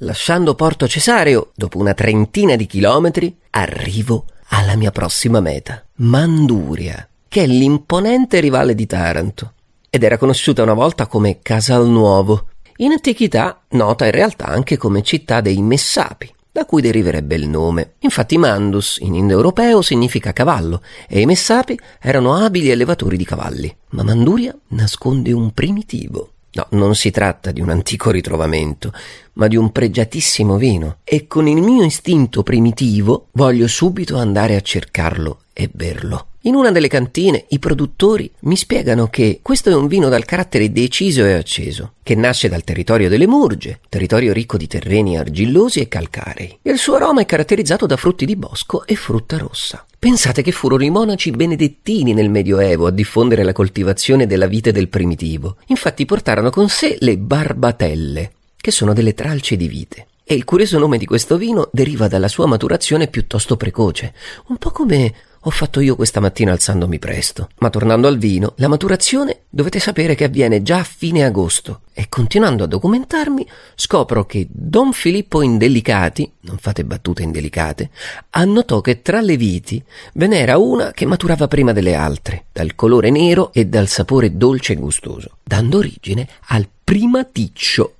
Lasciando Porto Cesareo, dopo una trentina di chilometri, arrivo alla mia prossima meta, Manduria, che è l'imponente rivale di Taranto ed era conosciuta una volta come Casalnuovo, in antichità nota in realtà anche come città dei Messapi, da cui deriverebbe il nome. Infatti Mandus in indoeuropeo significa cavallo e i Messapi erano abili allevatori di cavalli. Ma Manduria nasconde un primitivo. No, non si tratta di un antico ritrovamento, ma di un pregiatissimo vino, e con il mio istinto primitivo voglio subito andare a cercarlo e berlo. In una delle cantine i produttori mi spiegano che questo è un vino dal carattere deciso e acceso, che nasce dal territorio delle Murge, territorio ricco di terreni argillosi e calcarei. Il suo aroma è caratterizzato da frutti di bosco e frutta rossa. Pensate che furono i monaci benedettini nel Medioevo a diffondere la coltivazione della vite del primitivo. Infatti portarono con sé le barbatelle, che sono delle tralce di vite. E il curioso nome di questo vino deriva dalla sua maturazione piuttosto precoce, un po' come ho fatto io questa mattina alzandomi presto. Ma tornando al vino, la maturazione dovete sapere che avviene già a fine agosto e continuando a documentarmi scopro che Don Filippo Indelicati, non fate battute indelicate, annotò che tra le viti ve n'era una che maturava prima delle altre, dal colore nero e dal sapore dolce e gustoso, dando origine al primaticcio.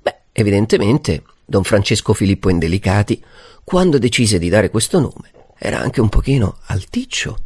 Beh, evidentemente Don Francesco Filippo Indelicati, quando decise di dare questo nome, era anche un pochino alticcio